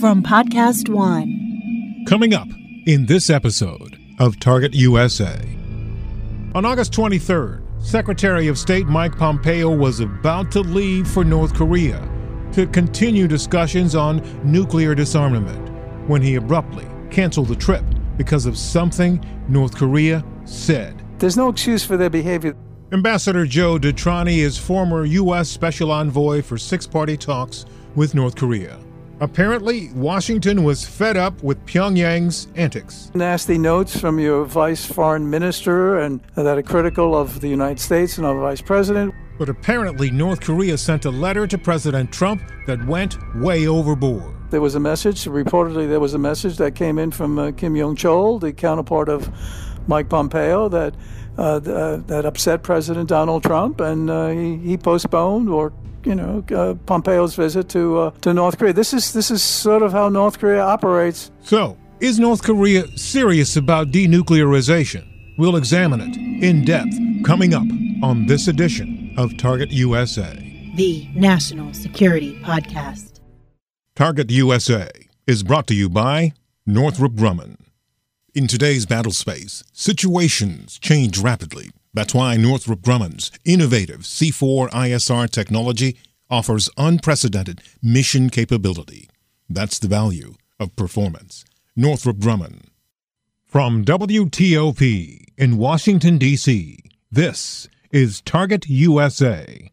from Podcast One. Coming up in this episode of Target USA. On August 23rd, Secretary of State Mike Pompeo was about to leave for North Korea to continue discussions on nuclear disarmament when he abruptly canceled the trip because of something North Korea said. There's no excuse for their behavior. Ambassador Joe DeTrani is former U.S. Special Envoy for six party talks with North Korea. Apparently, Washington was fed up with Pyongyang's antics. Nasty notes from your vice foreign minister and that are critical of the United States and our vice president. But apparently, North Korea sent a letter to President Trump that went way overboard. There was a message, reportedly, there was a message that came in from uh, Kim Yong chol, the counterpart of Mike Pompeo, that uh, uh, that upset President Donald Trump, and uh, he, he postponed or you know uh, Pompeo's visit to uh, to North Korea. This is this is sort of how North Korea operates. So, is North Korea serious about denuclearization? We'll examine it in depth coming up on this edition of Target USA, the National Security Podcast. Target USA is brought to you by Northrop Grumman. In today's battle space, situations change rapidly that's why Northrop Grumman's innovative C4 ISR technology offers unprecedented mission capability. That's the value of performance. Northrop Grumman. From WTOP in Washington, D.C., this is Target USA.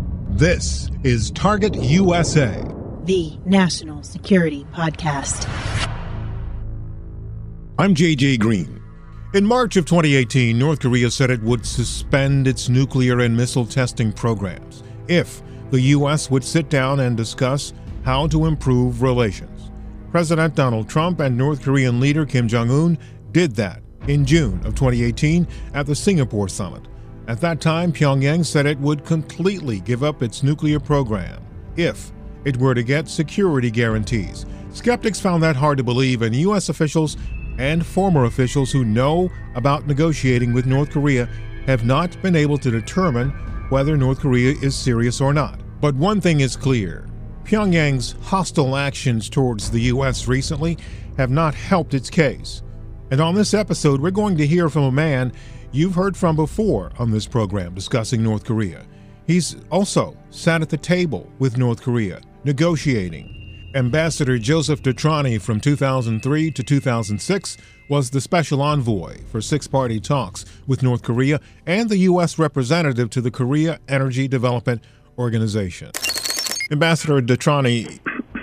This is Target USA, the National Security Podcast. I'm JJ Green. In March of 2018, North Korea said it would suspend its nuclear and missile testing programs if the U.S. would sit down and discuss how to improve relations. President Donald Trump and North Korean leader Kim Jong un did that in June of 2018 at the Singapore summit. At that time, Pyongyang said it would completely give up its nuclear program if it were to get security guarantees. Skeptics found that hard to believe, and U.S. officials and former officials who know about negotiating with North Korea have not been able to determine whether North Korea is serious or not. But one thing is clear Pyongyang's hostile actions towards the U.S. recently have not helped its case. And on this episode, we're going to hear from a man you've heard from before on this program discussing North Korea. He's also sat at the table with North Korea, negotiating. Ambassador Joseph DeTrani from 2003 to 2006 was the special envoy for six party talks with North Korea and the U.S. representative to the Korea Energy Development Organization. Ambassador DeTrani,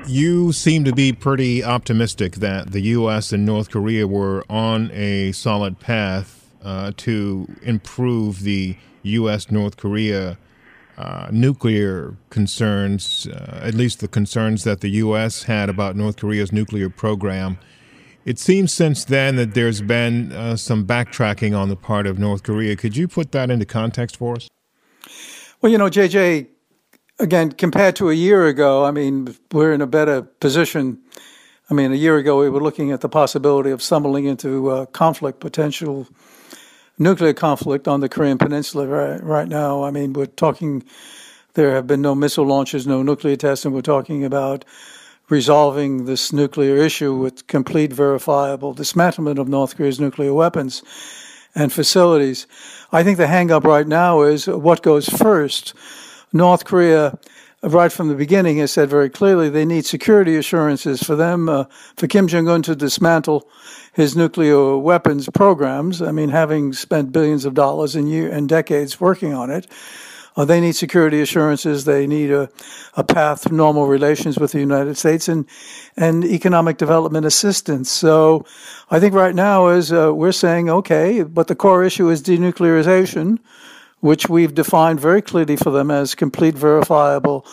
you seem to be pretty optimistic that the U.S. and North Korea were on a solid path uh, to improve the U.S. North Korea uh, nuclear concerns, uh, at least the concerns that the U.S. had about North Korea's nuclear program. It seems since then that there's been uh, some backtracking on the part of North Korea. Could you put that into context for us? Well, you know, JJ, again, compared to a year ago, I mean, we're in a better position. I mean, a year ago, we were looking at the possibility of stumbling into uh, conflict, potential nuclear conflict on the Korean Peninsula right, right now. I mean, we're talking, there have been no missile launches, no nuclear tests, and We're talking about resolving this nuclear issue with complete verifiable dismantlement of North Korea's nuclear weapons and facilities. I think the hangup right now is what goes first. North Korea, right from the beginning, has said very clearly they need security assurances for them, uh, for Kim Jong Un to dismantle his nuclear weapons programs. I mean, having spent billions of dollars and year and decades working on it, uh, they need security assurances. They need a, a path to normal relations with the United States and and economic development assistance. So, I think right now is uh, we're saying okay, but the core issue is denuclearization, which we've defined very clearly for them as complete verifiable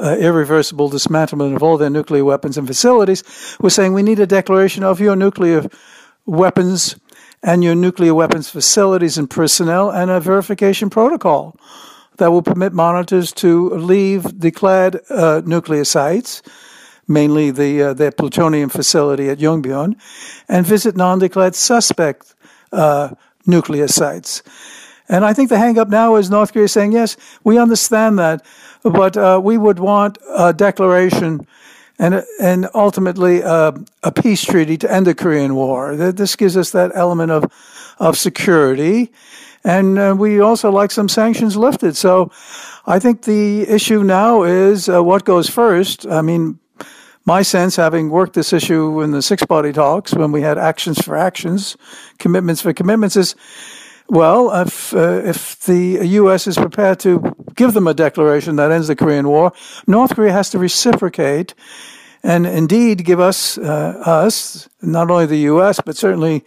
uh, irreversible dismantlement of all their nuclear weapons and facilities, We're saying we need a declaration of your nuclear weapons and your nuclear weapons facilities and personnel and a verification protocol that will permit monitors to leave declared uh, nuclear sites, mainly the uh, their plutonium facility at Yongbyon, and visit non-declared suspect uh, nuclear sites. And I think the hangup now is North Korea saying, yes, we understand that, but uh, we would want a declaration and and ultimately uh, a peace treaty to end the Korean War. This gives us that element of of security, and uh, we also like some sanctions lifted. So, I think the issue now is uh, what goes first. I mean. My sense, having worked this issue in the six party talks when we had actions for actions, commitments for commitments, is well, if uh, if the U.S. is prepared to give them a declaration that ends the Korean War, North Korea has to reciprocate, and indeed give us uh, us not only the U.S. but certainly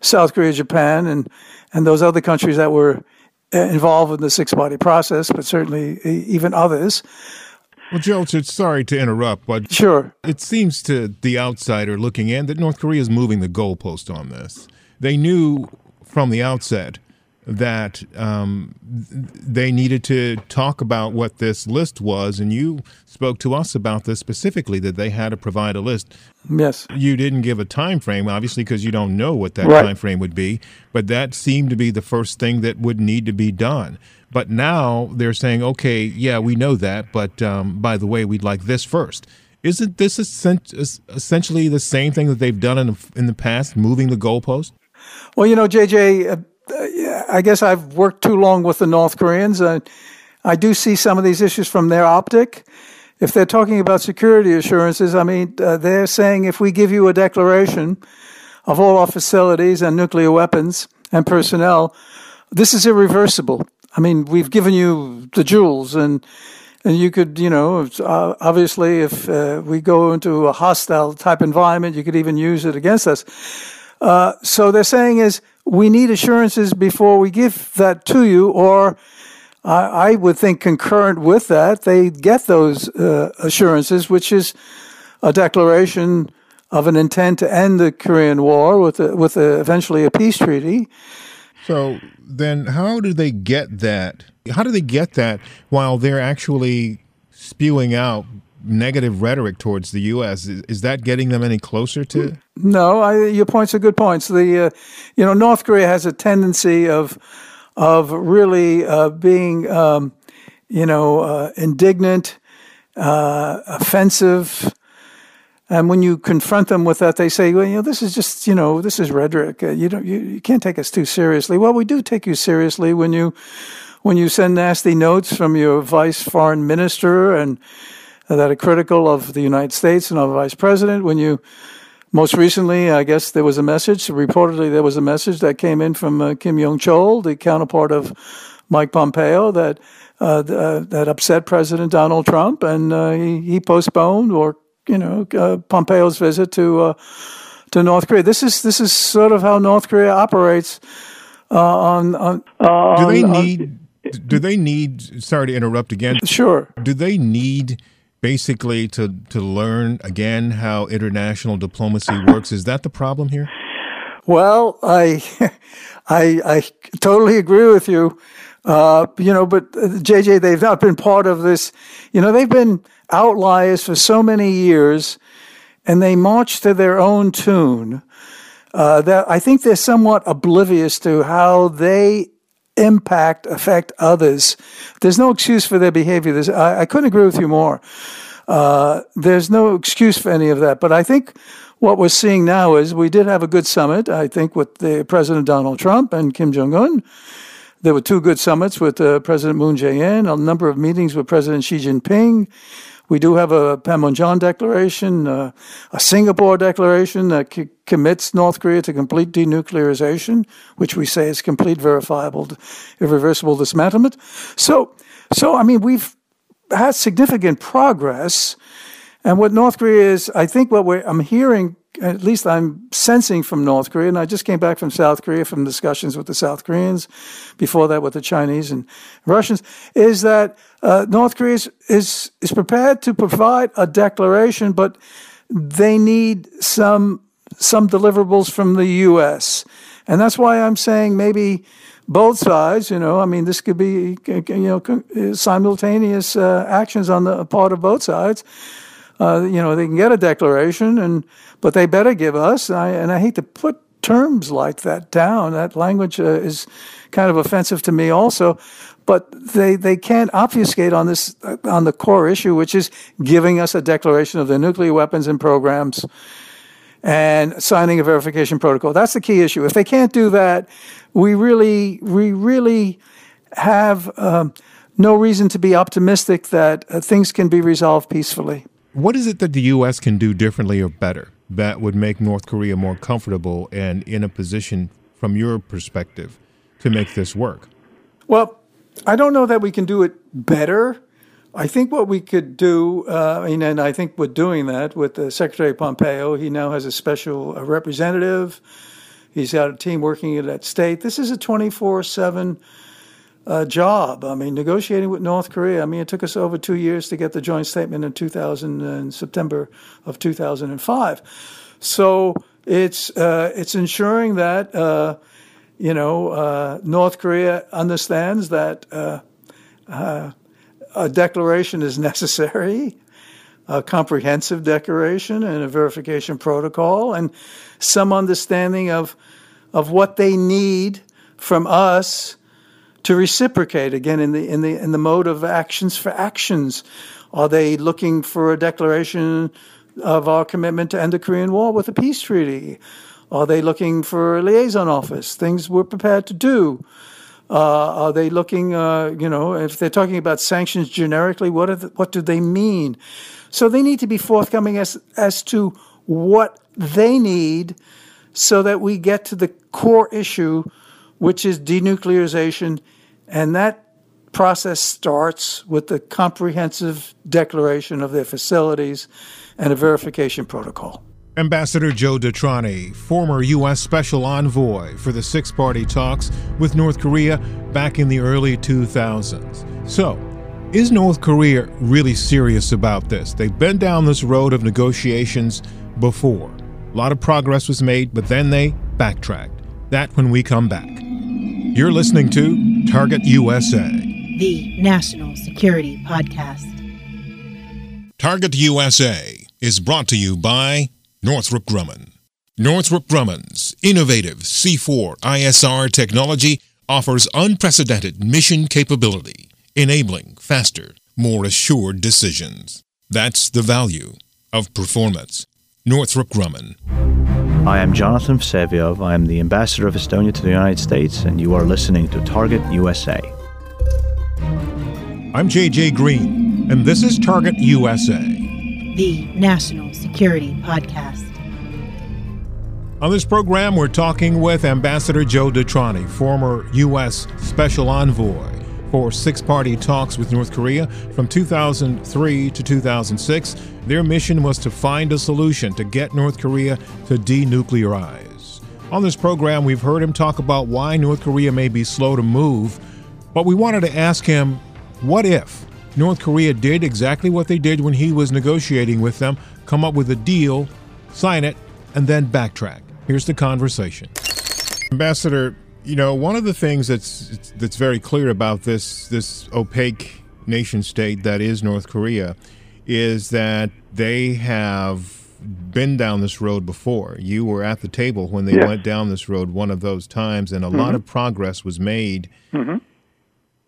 South Korea, Japan, and and those other countries that were uh, involved in the six party process, but certainly even others. Well, Joe, it's sorry to interrupt, but sure, it seems to the outsider looking in that North Korea is moving the goalpost on this. They knew from the outset that um, they needed to talk about what this list was, and you spoke to us about this specifically that they had to provide a list. Yes, you didn't give a time frame, obviously, because you don't know what that right. time frame would be. But that seemed to be the first thing that would need to be done. But now they're saying, okay, yeah, we know that, but um, by the way, we'd like this first. Isn't this essentially the same thing that they've done in the, in the past, moving the goalpost? Well, you know, JJ, uh, I guess I've worked too long with the North Koreans. Uh, I do see some of these issues from their optic. If they're talking about security assurances, I mean, uh, they're saying if we give you a declaration of all our facilities and nuclear weapons and personnel, this is irreversible. I mean, we've given you the jewels and and you could, you know, uh, obviously, if uh, we go into a hostile type environment, you could even use it against us. Uh, so they're saying is we need assurances before we give that to you, or I, I would think concurrent with that, they get those uh, assurances, which is a declaration of an intent to end the Korean War with a, with a, eventually a peace treaty. So then, how do they get that? How do they get that while they're actually spewing out negative rhetoric towards the U.S. Is, is, that getting them any closer to? No, I, your points are good points. The uh, you know North Korea has a tendency of of really uh, being um, you know uh, indignant, uh, offensive. And when you confront them with that, they say, "Well, you know, this is just, you know, this is rhetoric. Uh, you don't, you, you can't take us too seriously." Well, we do take you seriously when you, when you send nasty notes from your vice foreign minister and that are critical of the United States and of the vice president. When you, most recently, I guess there was a message, reportedly there was a message that came in from uh, Kim Yong Chol, the counterpart of Mike Pompeo, that uh, uh, that upset President Donald Trump, and uh, he, he, postponed or you know uh, Pompeo's visit to uh, to North Korea. This is this is sort of how North Korea operates. on, on do they need? do they need? Sorry to interrupt again. Sure. Do they need basically to to learn again how international diplomacy works. Is that the problem here? Well, I I I totally agree with you. Uh, you know, but JJ, uh, they've not been part of this. You know, they've been outliers for so many years, and they march to their own tune. Uh, that I think they're somewhat oblivious to how they impact, affect others. There's no excuse for their behavior. I, I, couldn't agree with you more. Uh, there's no excuse for any of that. But I think what we're seeing now is we did have a good summit, I think, with the President Donald Trump and Kim Jong un. There were two good summits with uh, President Moon Jae-in, a number of meetings with President Xi Jinping. We do have a Panmunjom declaration, uh, a Singapore declaration that c- commits North Korea to complete denuclearization, which we say is complete, verifiable, irreversible dismantlement. So, so I mean, we've had significant progress. And what North Korea is, I think what we're I'm hearing at least I'm sensing from North Korea, and I just came back from South Korea from discussions with the South Koreans, before that with the Chinese and Russians, is that uh, North Korea is, is, is prepared to provide a declaration, but they need some some deliverables from the U.S. And that's why I'm saying maybe both sides, you know, I mean, this could be, you know, simultaneous uh, actions on the part of both sides. Uh, you know, they can get a declaration, and but they better give us. And I, and I hate to put terms like that down. That language uh, is kind of offensive to me, also. But they they can't obfuscate on this uh, on the core issue, which is giving us a declaration of their nuclear weapons and programs and signing a verification protocol. That's the key issue. If they can't do that, we really, we really have um, no reason to be optimistic that uh, things can be resolved peacefully. What is it that the U.S. can do differently or better that would make North Korea more comfortable and in a position, from your perspective, to make this work? Well, I don't know that we can do it better. I think what we could do, uh, mean, and I think we're doing that with uh, Secretary Pompeo. He now has a special uh, representative. He's got a team working at that state. This is a 24 7 uh, job. I mean, negotiating with North Korea. I mean, it took us over two years to get the joint statement in 2000 in September of 2005. So it's uh, it's ensuring that uh, you know North Korea understands that a declaration is necessary, a comprehensive declaration and a verification protocol, and some understanding of, of what they need from us to reciprocate again in the in the in the mode of actions for actions. Are they looking for a declaration of our commitment to end the Korean War with a peace treaty? Are they looking for a liaison office? Things we're prepared to do. Uh, are they looking, uh, you know, if they're talking about sanctions generically, what, the, what do they mean? So they need to be forthcoming as, as to what they need so that we get to the core issue, which is denuclearization. And that process starts with the comprehensive declaration of their facilities and a verification protocol. Ambassador Joe DeTrani, former U.S. Special Envoy for the six party talks with North Korea back in the early 2000s. So, is North Korea really serious about this? They've been down this road of negotiations before. A lot of progress was made, but then they backtracked. That when we come back. You're listening to Target USA, the National Security Podcast. Target USA is brought to you by Northrop Grumman. Northrop Grumman's innovative C4 ISR technology offers unprecedented mission capability, enabling faster, more assured decisions. That's the value of performance. Northrop Grumman. I am Jonathan Vseviov. I am the ambassador of Estonia to the United States, and you are listening to Target USA. I'm JJ Green, and this is Target USA, the National Security Podcast. On this program, we're talking with Ambassador Joe DeTrani, former U.S. Special Envoy for six party talks with North Korea from 2003 to 2006. Their mission was to find a solution to get North Korea to denuclearize. On this program, we've heard him talk about why North Korea may be slow to move, but we wanted to ask him what if North Korea did exactly what they did when he was negotiating with them come up with a deal, sign it, and then backtrack. Here's the conversation. Ambassador, you know, one of the things that's that's very clear about this this opaque nation state that is North Korea is that they have been down this road before. You were at the table when they went down this road one of those times, and a mm-hmm. lot of progress was made. Mm-hmm.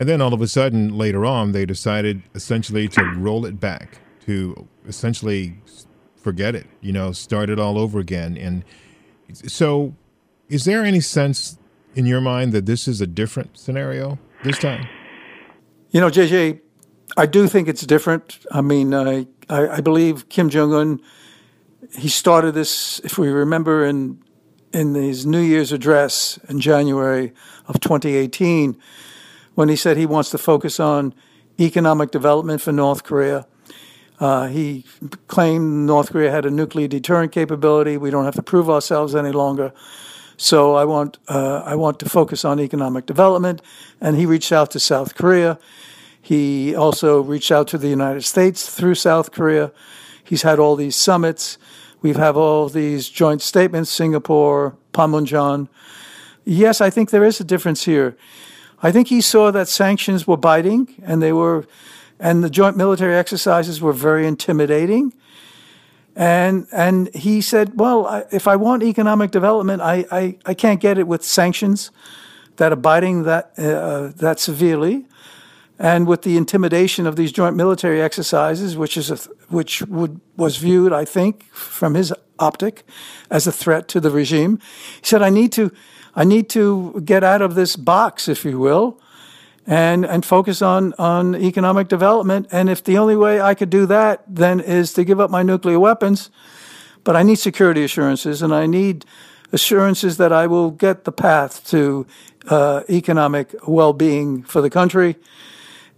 And then all of a sudden, later on, they decided essentially to roll it back, to essentially forget it, you know, start it all over again. And so, is there any sense in your mind that this is a different scenario this time? You know, JJ, I do think it's different. I mean, I, I, I believe Kim Jong Un, he started this, if we remember, in, in his New Year's address in January of 2018, when he said he wants to focus on economic development for North Korea Uh, he claimed North Korea had a nuclear deterrent capability. We don't have to prove ourselves any longer. So I want uh, I want to focus on economic development. And he reached out to South Korea. He also reached out to the United States through South Korea. He's had all these summits. We've had all these joint statements, Singapore, Panmunjom. Yes, I think there is a difference here. I think he saw that sanctions were biting and they were, and the joint military exercises were very intimidating. And, and he said, well, if I want economic development, I, I, I can't get it with sanctions that abiding that, uh, that severely and with the intimidation of these joint military exercises, which is a, which would was viewed, I think, from his optic, as a threat to the regime. He said, "I need to, I need to get out of this box, if you will, and and focus on on economic development. And if the only way I could do that then is to give up my nuclear weapons, but I need security assurances, and I need." Assurances that I will get the path to uh, economic well being for the country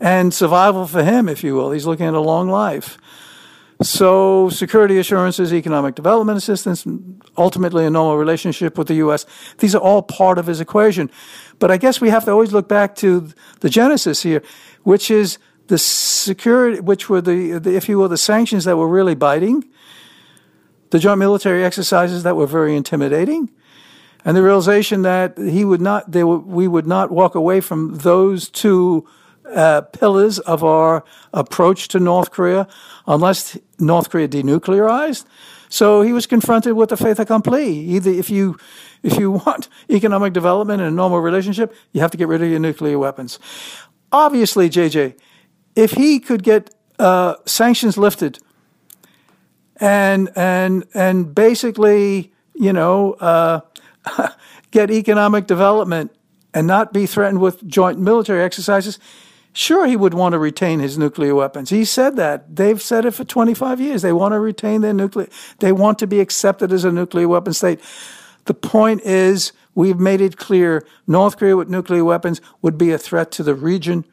and survival for him, if you will. He's looking at a long life. So, security assurances, economic development assistance, ultimately a normal relationship with the U.S., these are all part of his equation. But I guess we have to always look back to the genesis here, which is the security, which were the, the if you will, the sanctions that were really biting, the joint military exercises that were very intimidating, and the realization that he would not, they were, we would not walk away from those two uh, pillars of our approach to North Korea unless North Korea denuclearized. So he was confronted with the fait accompli. Either if you if you want economic development and a normal relationship, you have to get rid of your nuclear weapons. Obviously, JJ, if he could get uh, sanctions lifted and and and basically, you know, uh, get economic development and not be threatened with joint military exercises, Sure, he would want to retain his nuclear weapons. He said that. They've said it for 25 years. They want to retain their nuclear, they want to be accepted as a nuclear weapon state. The point is, we've made it clear North Korea with nuclear weapons would be a threat to the region.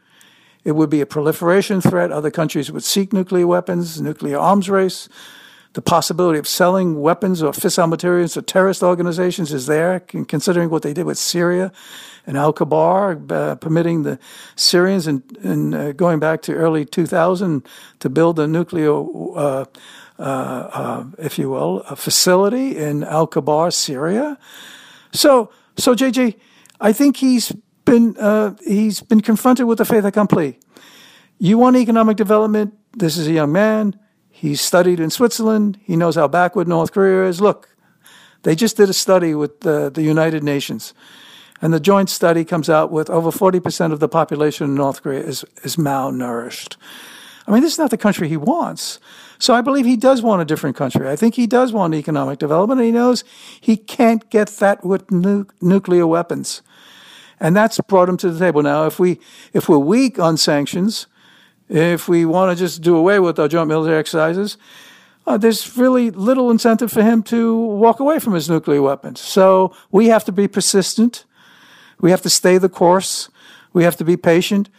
It would be a proliferation threat. Other countries would seek nuclear weapons, nuclear arms race. The possibility of selling weapons or fissile materials to terrorist organizations is there, considering what they did with Syria and Al Kibar, uh, permitting the Syrians and, and uh, going back to early 2000 to build a nuclear, uh, uh, uh, if you will, a facility in Al Kibar, Syria. So, so JJ, I think he's been uh, he's been confronted with the fait accompli. You want economic development. This is a young man. He's studied in Switzerland. He knows how backward North Korea is. Look, they just did a study with the, the United Nations and the joint study comes out with over 40% of the population in North Korea is, is malnourished. I mean, this is not the country he wants. So I believe he does want a different country. I think he does want economic development, and he knows he can't get that with nu- nuclear weapons. And that's brought him to the table. Now, if, we, if we're weak on sanctions, if we want to just do away with our joint military exercises, uh, there's really little incentive for him to walk away from his nuclear weapons. So we have to be persistent. We have to stay the course. We have to be patient,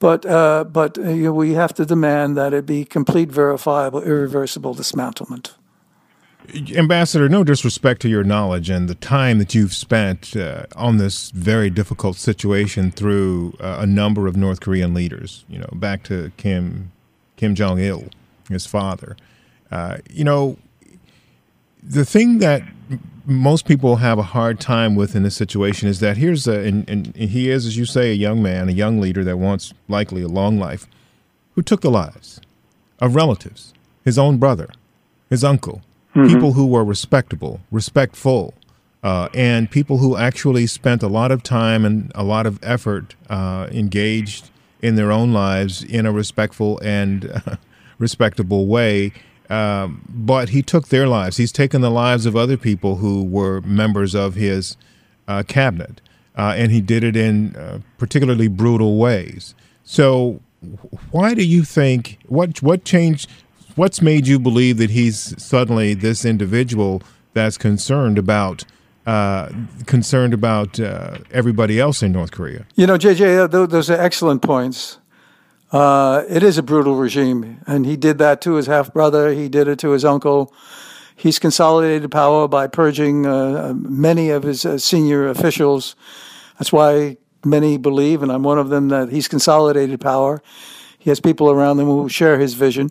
but uh, but uh, you know, we have to demand that it be complete, verifiable, irreversible dismantlement. Ambassador, no disrespect to your knowledge and the time that you've spent uh, on this very difficult situation through uh, a number of North Korean leaders. You know, back to Kim Kim Jong Il, his father. Uh, you know, the thing that most people have a hard time with in this situation is that here's a, and, and he is, as you say, a young man, a young leader that wants likely a long life, who took the lives of relatives, his own brother, his uncle, mm-hmm. people who were respectable, respectful, uh, and people who actually spent a lot of time and a lot of effort uh, engaged in their own lives in a respectful and uh, respectable way um, but he took their lives. He's taken the lives of other people who were members of his uh, cabinet, uh, and he did it in uh, particularly brutal ways. So, why do you think what what changed? What's made you believe that he's suddenly this individual that's concerned about? Uh, concerned about uh, everybody else in North Korea. You know, JJ, those are excellent points. Uh, it is a brutal regime, and he did that to his half brother. He did it to his uncle. He's consolidated power by purging uh, many of his uh, senior officials. That's why many believe, and I'm one of them, that he's consolidated power. He has people around him who share his vision.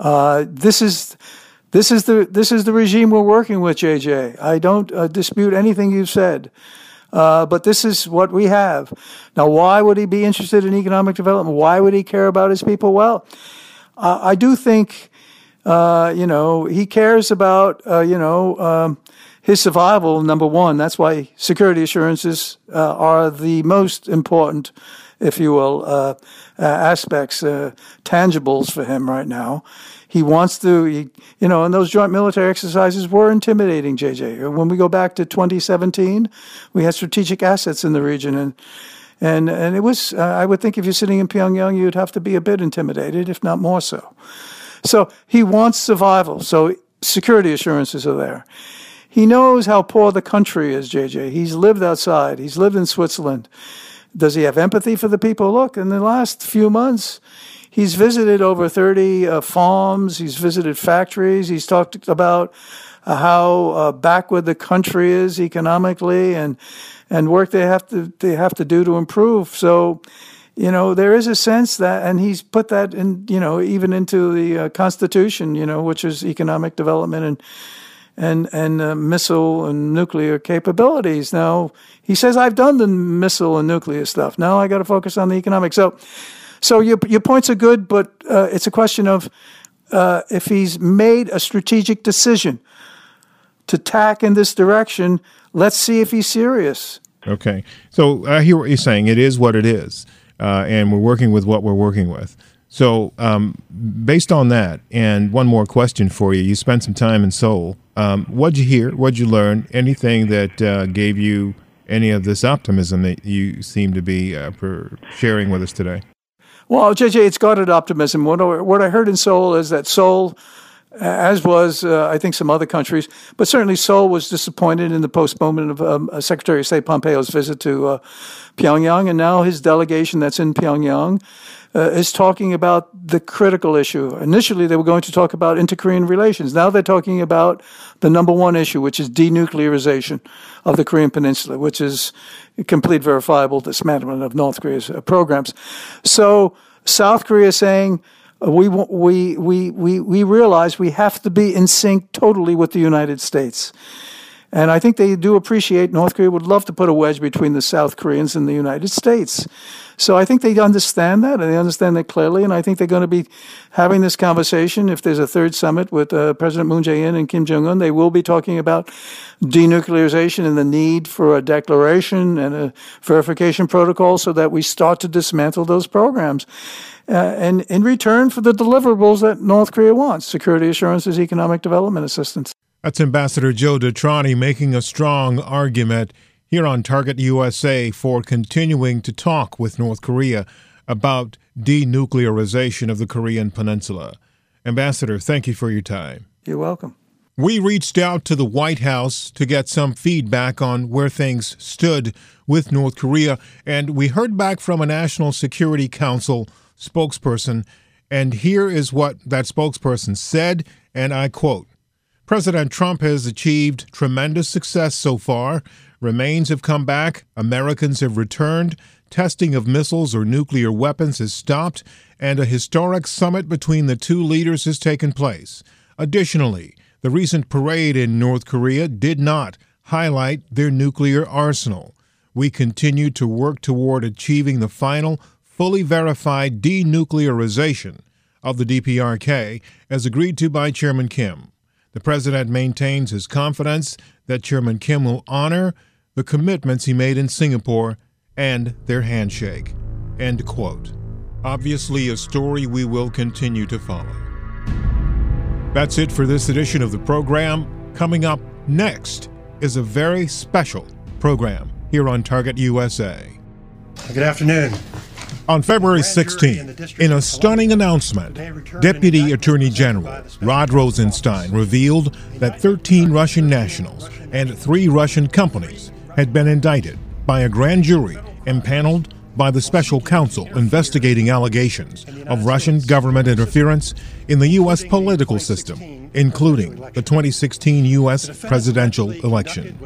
Uh, this is this is the this is the regime we're working with, JJ. I don't uh, dispute anything you've said. Uh, but this is what we have. Now, why would he be interested in economic development? Why would he care about his people? Well, uh, I do think, uh, you know, he cares about, uh, you know, um, his survival, number one. That's why security assurances uh, are the most important, if you will, uh, aspects, tangibles for him right now he wants to, he, you know, and those joint military exercises were intimidating, JJ. When we go back to 2017, we had strategic assets in the region, and and and it was. Uh, I would think if you're sitting in Pyongyang, you'd have to be a bit intimidated, if not more so. So he wants survival. So security assurances are there. He knows how poor the country is, JJ. He's lived outside. He's lived in Switzerland. Does he have empathy for the people? Look, in the last few months, He's visited over 30 uh, farms. He's visited factories. He's talked about uh, how uh, backward the country is economically and and work they have to they have to do to improve. So, you know, there is a sense that, and he's put that in, you know, even into the uh, Constitution, you know, which is economic development and and and uh, missile and nuclear capabilities. Now he says I've done the missile and nuclear stuff. Now I got to focus on the economic. So so your your points are good, but uh, it's a question of uh, if he's made a strategic decision to tack in this direction. Let's see if he's serious. Okay, so I hear what you're saying. It is what it is, uh, and we're working with what we're working with. So, um, based on that, and one more question for you: You spent some time in Seoul. Um, what'd you hear? What'd you learn? Anything that uh, gave you any of this optimism that you seem to be uh, sharing with us today? Well, JJ, it's guarded optimism. What I, what I heard in Seoul is that Seoul, as was uh, I think some other countries, but certainly Seoul was disappointed in the postponement of um, Secretary of State Pompeo's visit to uh, Pyongyang, and now his delegation that's in Pyongyang uh, is talking about the critical issue. Initially, they were going to talk about inter-Korean relations. Now they're talking about the number one issue, which is denuclearization of the Korean Peninsula, which is complete verifiable dismantlement of North Korea's uh, programs. So South Korea saying, uh, we, we, we, we, we realize we have to be in sync totally with the United States. And I think they do appreciate North Korea would love to put a wedge between the South Koreans and the United States. So I think they understand that, and they understand that clearly. And I think they're going to be having this conversation. If there's a third summit with uh, President Moon Jae-in and Kim Jong Un, they will be talking about denuclearization and the need for a declaration and a verification protocol so that we start to dismantle those programs. Uh, and in return for the deliverables that North Korea wants security assurances, economic development assistance. That's Ambassador Joe DeTrani making a strong argument here on Target USA for continuing to talk with North Korea about denuclearization of the Korean Peninsula. Ambassador, thank you for your time. You're welcome. We reached out to the White House to get some feedback on where things stood with North Korea, and we heard back from a National Security Council spokesperson. And here is what that spokesperson said, and I quote President Trump has achieved tremendous success so far. Remains have come back, Americans have returned, testing of missiles or nuclear weapons has stopped, and a historic summit between the two leaders has taken place. Additionally, the recent parade in North Korea did not highlight their nuclear arsenal. We continue to work toward achieving the final, fully verified denuclearization of the DPRK as agreed to by Chairman Kim. The president maintains his confidence that Chairman Kim will honor the commitments he made in Singapore and their handshake. End quote. Obviously, a story we will continue to follow. That's it for this edition of the program. Coming up next is a very special program here on Target USA. Good afternoon. On February 16, in a stunning announcement, Deputy Attorney General Rod Rosenstein revealed that 13 Russian nationals and three Russian companies had been indicted by a grand jury impaneled by the special counsel investigating allegations of Russian government interference in the U.S. political system, including the 2016 U.S. presidential election.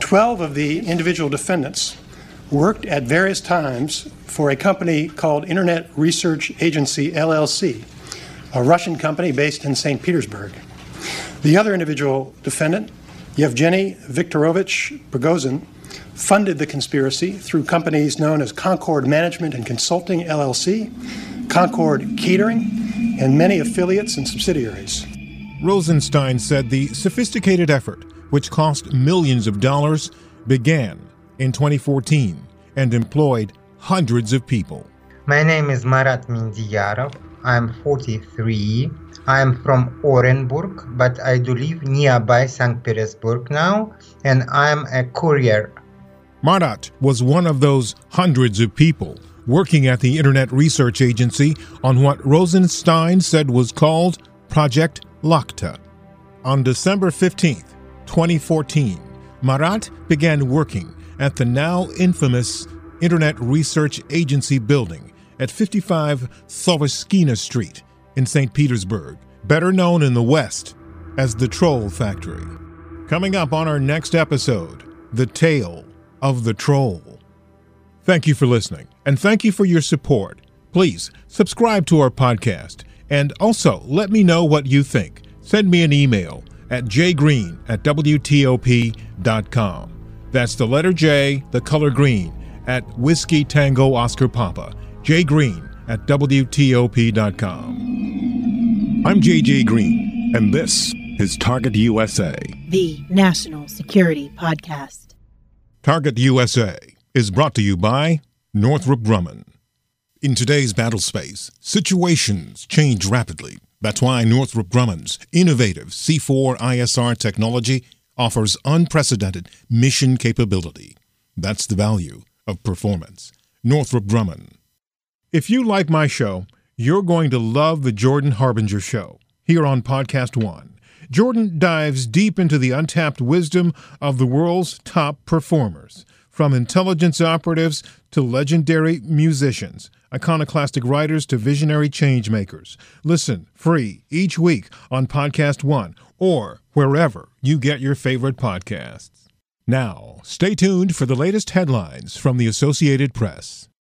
12 of the individual defendants worked at various times for a company called Internet Research Agency LLC, a Russian company based in St. Petersburg. The other individual defendant, Yevgeny Viktorovich Prigozhin, funded the conspiracy through companies known as Concord Management and Consulting LLC, Concord Catering, and many affiliates and subsidiaries. Rosenstein said the sophisticated effort, which cost millions of dollars, began in 2014 and employed hundreds of people. My name is Marat Mindiyarov. I'm 43. I'm from Orenburg, but I do live nearby St. Petersburg now, and I'm a courier. Marat was one of those hundreds of people working at the Internet Research Agency on what Rosenstein said was called Project Lakhta. On December 15, 2014, Marat began working at the now infamous Internet Research Agency building at 55 Savushkina Street in St. Petersburg, better known in the West as the Troll Factory. Coming up on our next episode, The Tale of the Troll. Thank you for listening, and thank you for your support. Please subscribe to our podcast, and also let me know what you think. Send me an email at jgreen at WTOP.com. That's the letter J, the color green, at Whiskey Tango Oscar Papa, J Green at WTOP.com. I'm JJ Green, and this is Target USA, the National Security Podcast. Target USA is brought to you by Northrop Grumman. In today's battle space, situations change rapidly. That's why Northrop Grumman's innovative C4 ISR technology offers unprecedented mission capability. That's the value of performance. Northrop Grumman. If you like my show, you're going to love the Jordan Harbinger Show here on Podcast One. Jordan dives deep into the untapped wisdom of the world's top performers, from intelligence operatives to legendary musicians, iconoclastic writers to visionary changemakers. Listen free each week on Podcast One or wherever you get your favorite podcasts. Now, stay tuned for the latest headlines from the Associated Press.